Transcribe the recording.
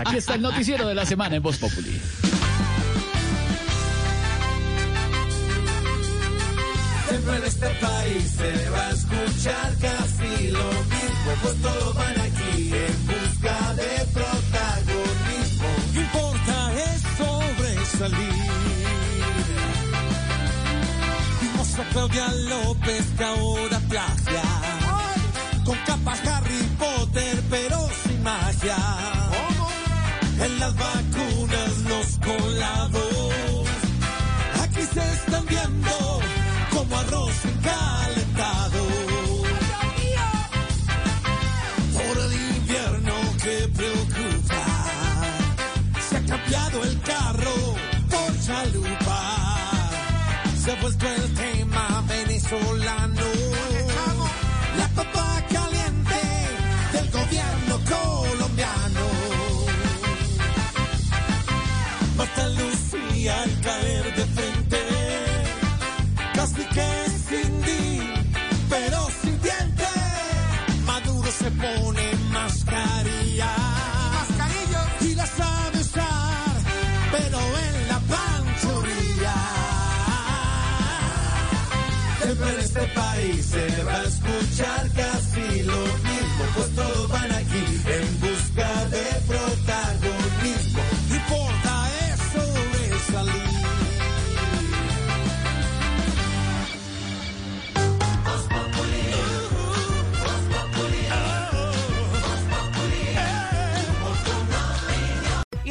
Aquí está el noticiero de la semana en Voz Populi. Siempre en este país se va a escuchar casi lo mismo, pues todos van aquí en busca de protagonismo. Que importa es sobresalir. Vimos a Claudia López que ahora plagia, con capas Harry arroz calentado. Por el invierno que preocupa, se ha cambiado el carro por chalupa. Se ha vuelto el tema venezolano. Pero sin diente. Maduro se pone mascarilla. Y la sabe usar, pero en la panchurria. Siempre en este país se va a escuchar